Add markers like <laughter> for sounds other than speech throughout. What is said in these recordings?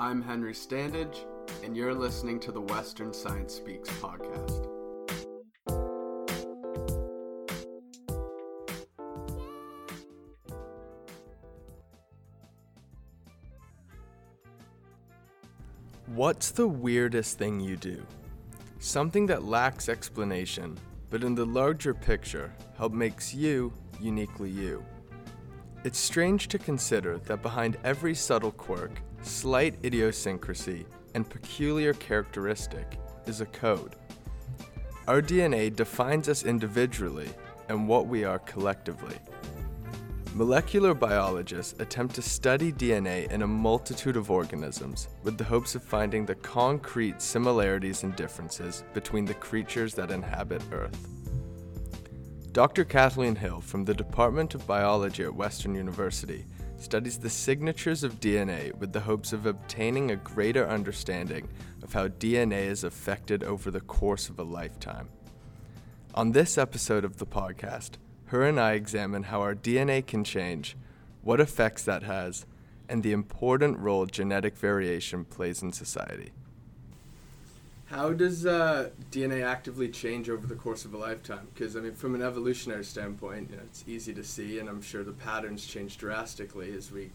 I'm Henry Standage, and you're listening to the Western Science Speaks podcast. What's the weirdest thing you do? Something that lacks explanation, but in the larger picture, help makes you uniquely you. It's strange to consider that behind every subtle quirk, slight idiosyncrasy, and peculiar characteristic is a code. Our DNA defines us individually and what we are collectively. Molecular biologists attempt to study DNA in a multitude of organisms with the hopes of finding the concrete similarities and differences between the creatures that inhabit Earth. Dr. Kathleen Hill from the Department of Biology at Western University studies the signatures of DNA with the hopes of obtaining a greater understanding of how DNA is affected over the course of a lifetime. On this episode of the podcast, her and I examine how our DNA can change, what effects that has, and the important role genetic variation plays in society. How does uh, DNA actively change over the course of a lifetime? Because I mean, from an evolutionary standpoint, you know, it's easy to see, and I'm sure the patterns change drastically as we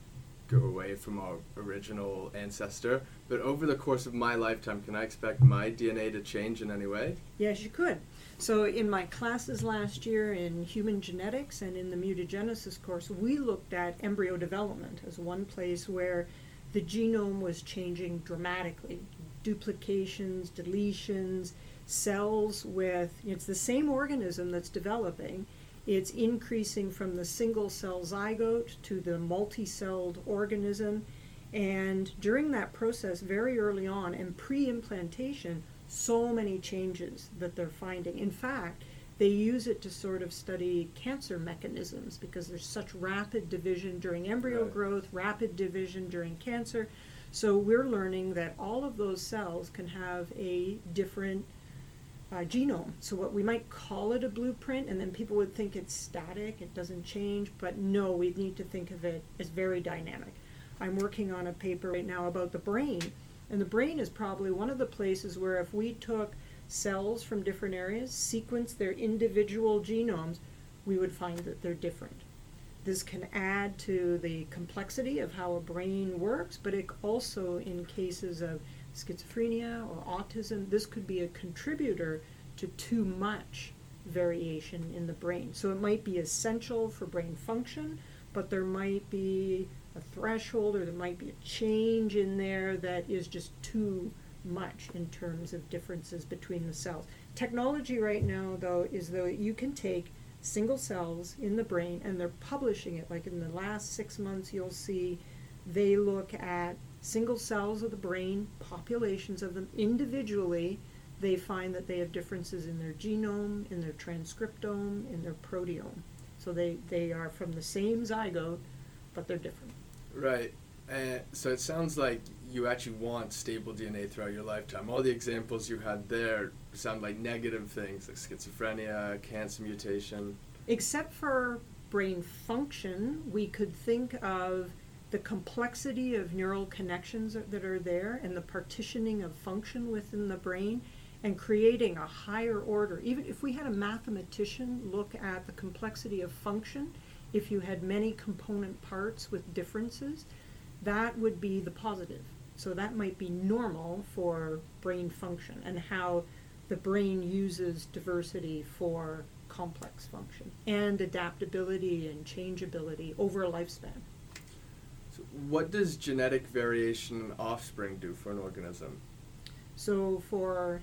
go away from our original ancestor. But over the course of my lifetime, can I expect my DNA to change in any way? Yes, you could. So, in my classes last year in human genetics and in the mutagenesis course, we looked at embryo development as one place where the genome was changing dramatically duplications, deletions, cells with, it's the same organism that's developing. It's increasing from the single cell zygote to the multi celled organism. And during that process, very early on and pre implantation, so many changes that they're finding. In fact, they use it to sort of study cancer mechanisms because there's such rapid division during embryo right. growth, rapid division during cancer. So we're learning that all of those cells can have a different uh, genome. So what we might call it a blueprint, and then people would think it's static, it doesn't change, but no, we need to think of it as very dynamic. I'm working on a paper right now about the brain and the brain is probably one of the places where if we took cells from different areas, sequenced their individual genomes, we would find that they're different. This can add to the complexity of how a brain works, but it also, in cases of schizophrenia or autism, this could be a contributor to too much variation in the brain. So it might be essential for brain function, but there might be a threshold or there might be a change in there that is just too much in terms of differences between the cells. Technology right now, though, is though you can take single cells in the brain and they're publishing it. Like in the last six months, you'll see they look at single cells of the brain, populations of them individually. They find that they have differences in their genome, in their transcriptome, in their proteome. So they, they are from the same zygote, but they're different. Right. Uh, so it sounds like you actually want stable DNA throughout your lifetime. All the examples you had there sound like negative things, like schizophrenia, cancer mutation. Except for brain function, we could think of the complexity of neural connections that are there and the partitioning of function within the brain and creating a higher order. Even if we had a mathematician look at the complexity of function, if you had many component parts with differences, that would be the positive. So that might be normal for brain function and how the brain uses diversity for complex function and adaptability and changeability over a lifespan. So what does genetic variation in offspring do for an organism? So for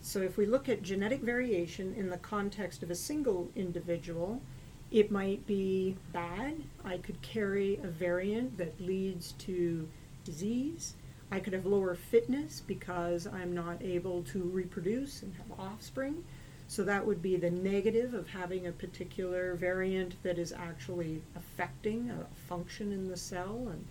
so if we look at genetic variation in the context of a single individual, it might be bad. I could carry a variant that leads to disease. I could have lower fitness because I'm not able to reproduce and have offspring. So that would be the negative of having a particular variant that is actually affecting a function in the cell and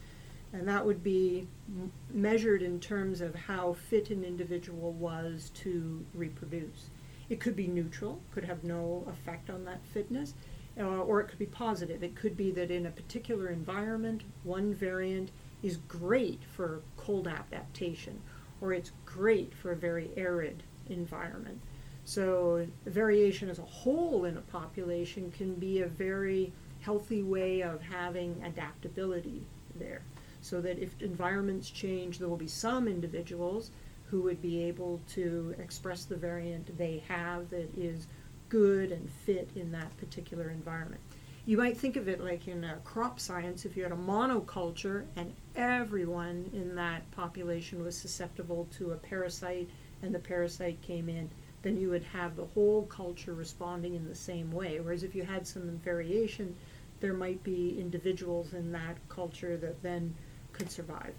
and that would be m- measured in terms of how fit an individual was to reproduce. It could be neutral, could have no effect on that fitness uh, or it could be positive. It could be that in a particular environment, one variant is great for cold adaptation, or it's great for a very arid environment. So, variation as a whole in a population can be a very healthy way of having adaptability there. So that if environments change, there will be some individuals who would be able to express the variant they have that is good and fit in that particular environment. You might think of it like in crop science if you had a monoculture and everyone in that population was susceptible to a parasite and the parasite came in, then you would have the whole culture responding in the same way. Whereas if you had some variation, there might be individuals in that culture that then could survive.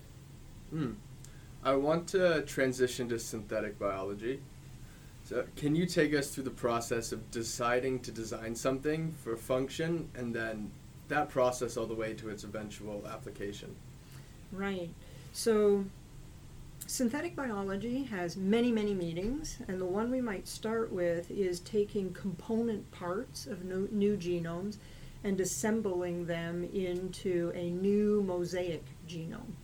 Hmm. I want to transition to synthetic biology. So, can you take us through the process of deciding to design something for function and then that process all the way to its eventual application? Right. So, synthetic biology has many, many meetings, and the one we might start with is taking component parts of new genomes and assembling them into a new mosaic genome.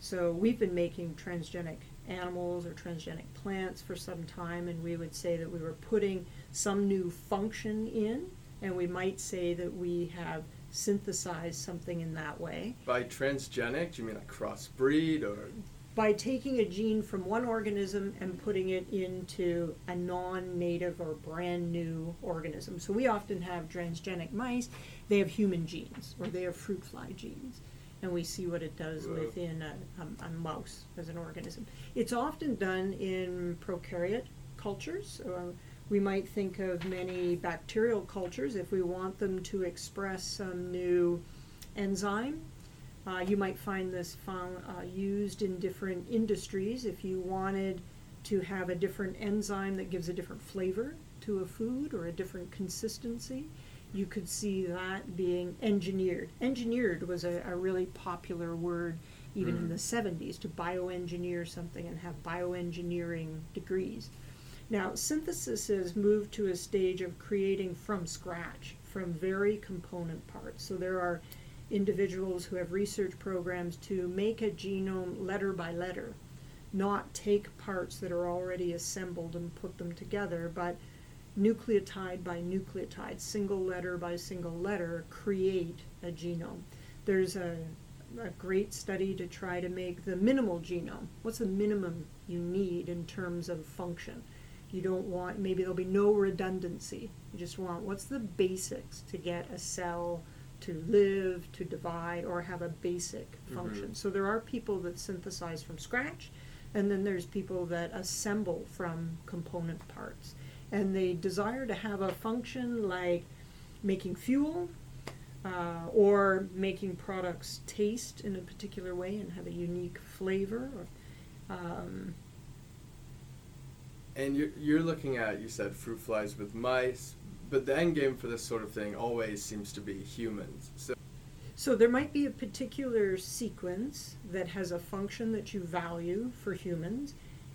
So we've been making transgenic animals or transgenic plants for some time, and we would say that we were putting some new function in, and we might say that we have synthesized something in that way. By transgenic, do you mean like crossbreed or? By taking a gene from one organism and putting it into a non native or brand new organism. So we often have transgenic mice, they have human genes or they have fruit fly genes and we see what it does within a, a, a, mouse as an organism. It's often done in prokaryote cultures. Or we might think of many bacterial cultures if we want them to express some new enzyme. Uh, you might find this found, uh, used in different industries if you wanted to have a different enzyme that gives a different flavor to a food or a different consistency you could see that being engineered. Engineered was a, a really popular word even mm. in the 70s to bioengineer something and have bioengineering degrees. Now, synthesis has moved to a stage of creating from scratch, from very component parts. So there are individuals who have research programs to make a genome letter by letter, not take parts that are already assembled and put them together, but nucleotide by nucleotide, single letter by single letter, create a genome. There's a, a great study to try to make the minimal genome. What's the minimum you need in terms of function? You don't want, maybe there'll be no redundancy. You just want what's the basics to get a cell to live, to divide, or have a basic mm-hmm. function. Mm-hmm. So there are people that synthesize from scratch, and then there's people that assemble from component parts and they desire to have a function like making fuel uh, or making products taste in a particular way and have a unique flavor. Um, and you're, you're looking at, you said, fruit flies with mice, but the end game for this sort of thing always seems to be humans. So, so there might be a particular sequence that has a function that you value for humans,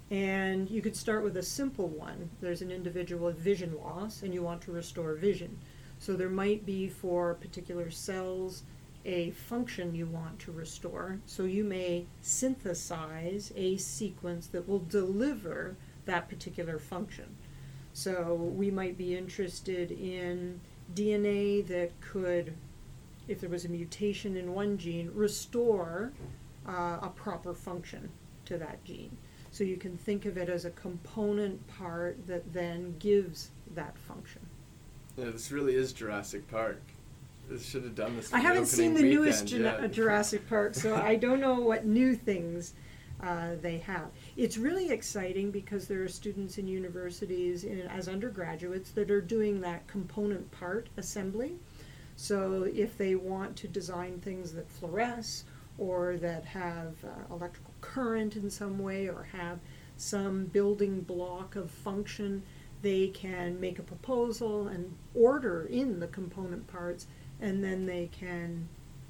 and you could start with a simple one. There's an individual with vision loss, and you want to restore vision. So there might be for particular cells a function you want to restore. So you may synthesize a sequence that will deliver that particular function. So we might be interested in DNA that could, if there was a mutation in one gene, restore uh, a proper function to that gene. So you can think of it as a component part that then gives that function. Yeah, this really is Jurassic Park. This should have done this. I haven't seen the newest Jurassic Park, so I don't know what new things uh, they have. It's really exciting because there are students in universities in, as undergraduates that are doing that component part assembly. So if they want to design things that fluoresce or that have uh, electrical current in some way or have some building block of function, they can make a proposal and order in the component parts, and then they can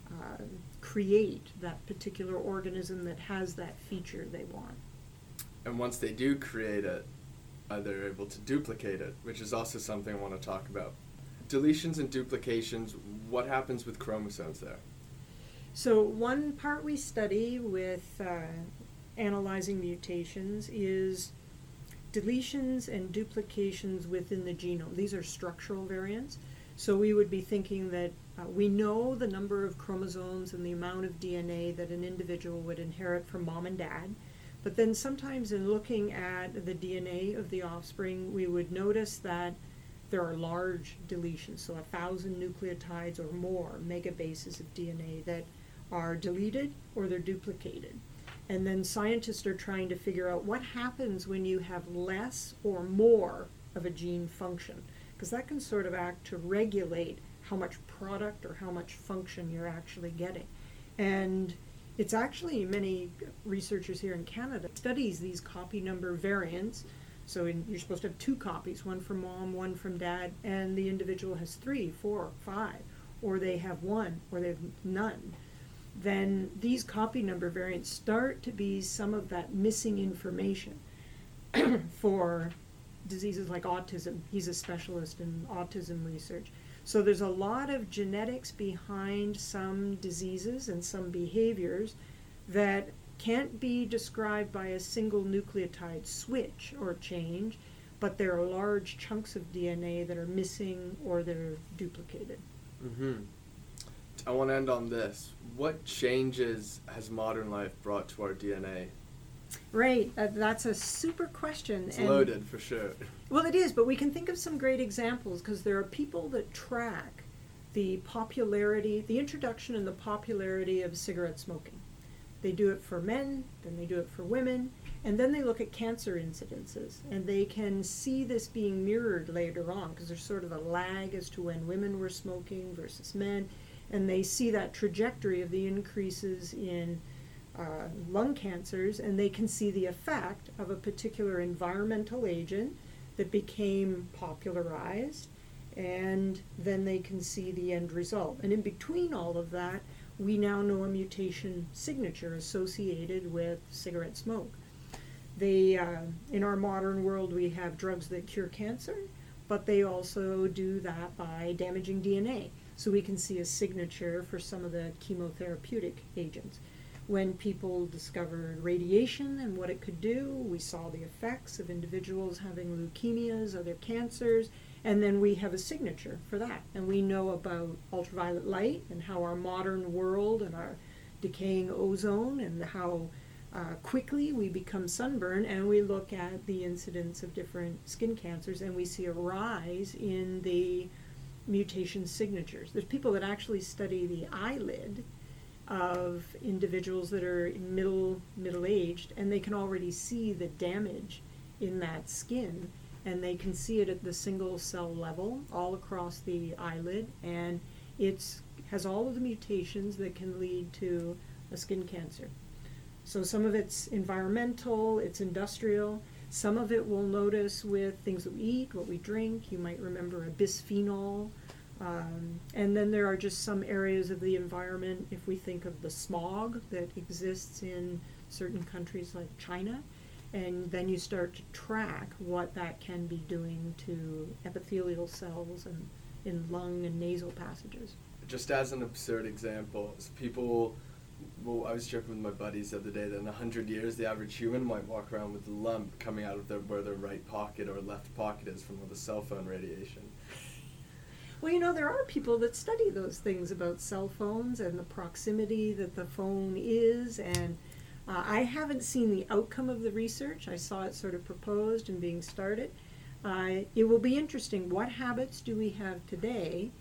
uh, create that particular organism that has that feature they want. And once they do create it, uh, they're able to duplicate it, which is also something I want to talk about. Deletions and duplications, what happens with chromosomes there? So, one part we study with uh, analyzing mutations is deletions and duplications within the genome. These are structural variants. So, we would be thinking that uh, we know the number of chromosomes and the amount of DNA that an individual would inherit from mom and dad. But then sometimes in looking at the DNA of the offspring, we would notice that there are large deletions, so a thousand nucleotides or more megabases of DNA that are deleted or they're duplicated. And then scientists are trying to figure out what happens when you have less or more of a gene function, because that can sort of act to regulate how much product or how much function you're actually getting. And it's actually many researchers here in Canada studies these copy number variants. So in, you're supposed to have two copies, one from mom, one from dad, and the individual has three, four, five, or they have one, or they have none. Then these copy number variants start to be some of that missing information <clears throat> for diseases like autism. He's a specialist in autism research. So there's a lot of genetics behind some diseases and some behaviors that can't be described by a single nucleotide switch or change, but there are large chunks of DNA that are missing or they're duplicated. Mm-hmm. I want to end on this. What changes has modern life brought to our DNA? Right, uh, that's a super question. It's and loaded for sure. <laughs> Well, it is, but we can think of some great examples because there are people that track the popularity, the introduction and the popularity of cigarette smoking. They do it for men, then they do it for women, and then they look at cancer incidences, and they can see this being mirrored later on because there's sort of a lag as to when women were smoking versus men, and they see that trajectory of the increases in uh, lung cancers, and they can see the effect of a particular environmental agent that became popularized, and then they can see the end result. And in between all of that, we now know a mutation signature associated with cigarette smoke. They, uh, in our modern world, we have drugs that cure cancer, but they also do that by damaging DNA. So we can see a signature for some of the chemotherapeutic agents when people discovered radiation and what it could do. We saw the effects of individuals having leukemias, other cancers, and then we have a signature for that. And we know about ultraviolet light and how our modern world and our decaying ozone and how uh, quickly we become sunburned. And we look at the incidence of different skin cancers and we see a rise in the mutation signatures. There's people that actually study the eyelid of individuals that are middle middle aged and they can already see the damage in that skin and they can see it at the single cell level all across the eyelid and it's has all of the mutations that can lead to a skin cancer so some of it's environmental it's industrial some of it we'll notice with things that we eat what we drink you might remember a bisphenol um, and then there are just some areas of the environment, if we think of the smog that exists in certain countries like China, and then you start to track what that can be doing to epithelial cells and in lung and nasal passages. Just as an absurd example, people, well, I was joking with my buddies the other day that in 100 years, the average human might walk around with a lump coming out of their, where their right pocket or left pocket is from all the cell phone radiation. Well, you know, there are people that study those things about cell phones and the proximity that the phone is. And uh, I haven't seen the outcome of the research. I saw it sort of proposed and being started. Uh, it will be interesting. What habits do we have today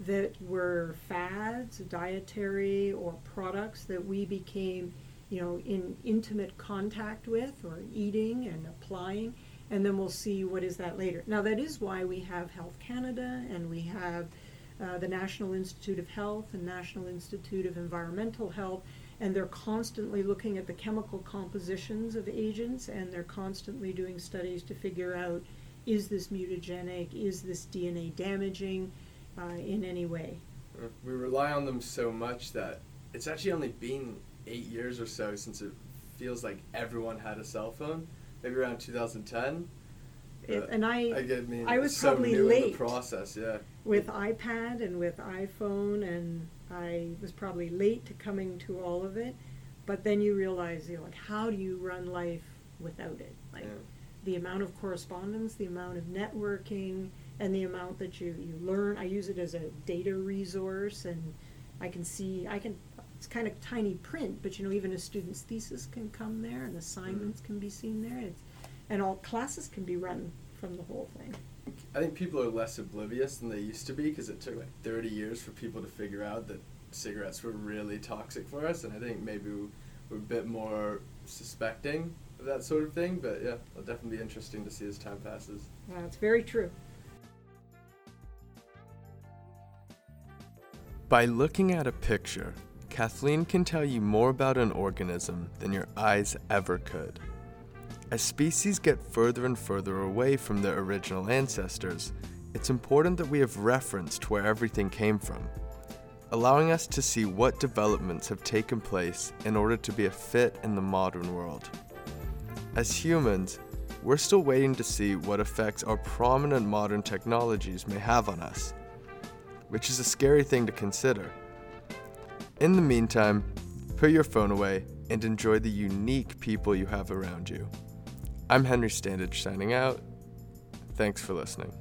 that were fads, dietary, or products that we became, you know, in intimate contact with or eating and applying? and then we'll see what is that later. Now, that is why we have Health Canada and we have uh, the National Institute of Health and National Institute of Environmental Health, and they're constantly looking at the chemical compositions of agents and they're constantly doing studies to figure out is this mutagenic, is this DNA damaging uh, in any way. We rely on them so much that it's actually only been eight years or so since it feels like everyone had a cell phone maybe around 2010. It, and I, I, mean, I was so probably late process, yeah. With iPad and with iPhone, and I was probably late to coming to all of it, but then you realize, you know, like how do you run life without it? Like Yeah. the amount of correspondence, the amount of networking, and the amount that you, you learn. I use it as a data resource, and I can see, I can, it's kind of tiny print, but you know, even a student's thesis can come there, and assignments can be seen there. It's, and all classes can be run from the whole thing. I think people are less oblivious than they used to be because it took like 30 years for people to figure out that cigarettes were really toxic for us, and I think maybe we- we're a bit more suspecting of that sort of thing. But yeah, it'll definitely be interesting to see as time passes. Uh, it's very true. By looking at a picture, Kathleen can tell you more about an organism than your eyes ever could. As species get further and further away from their original ancestors, it's important that we have reference to where everything came from, allowing us to see what developments have taken place in order to be a fit in the modern world. As humans, we're still waiting to see what effects our prominent modern technologies may have on us which is a scary thing to consider. In the meantime, put your phone away and enjoy the unique people you have around you. I'm Henry Standage signing out. Thanks for listening.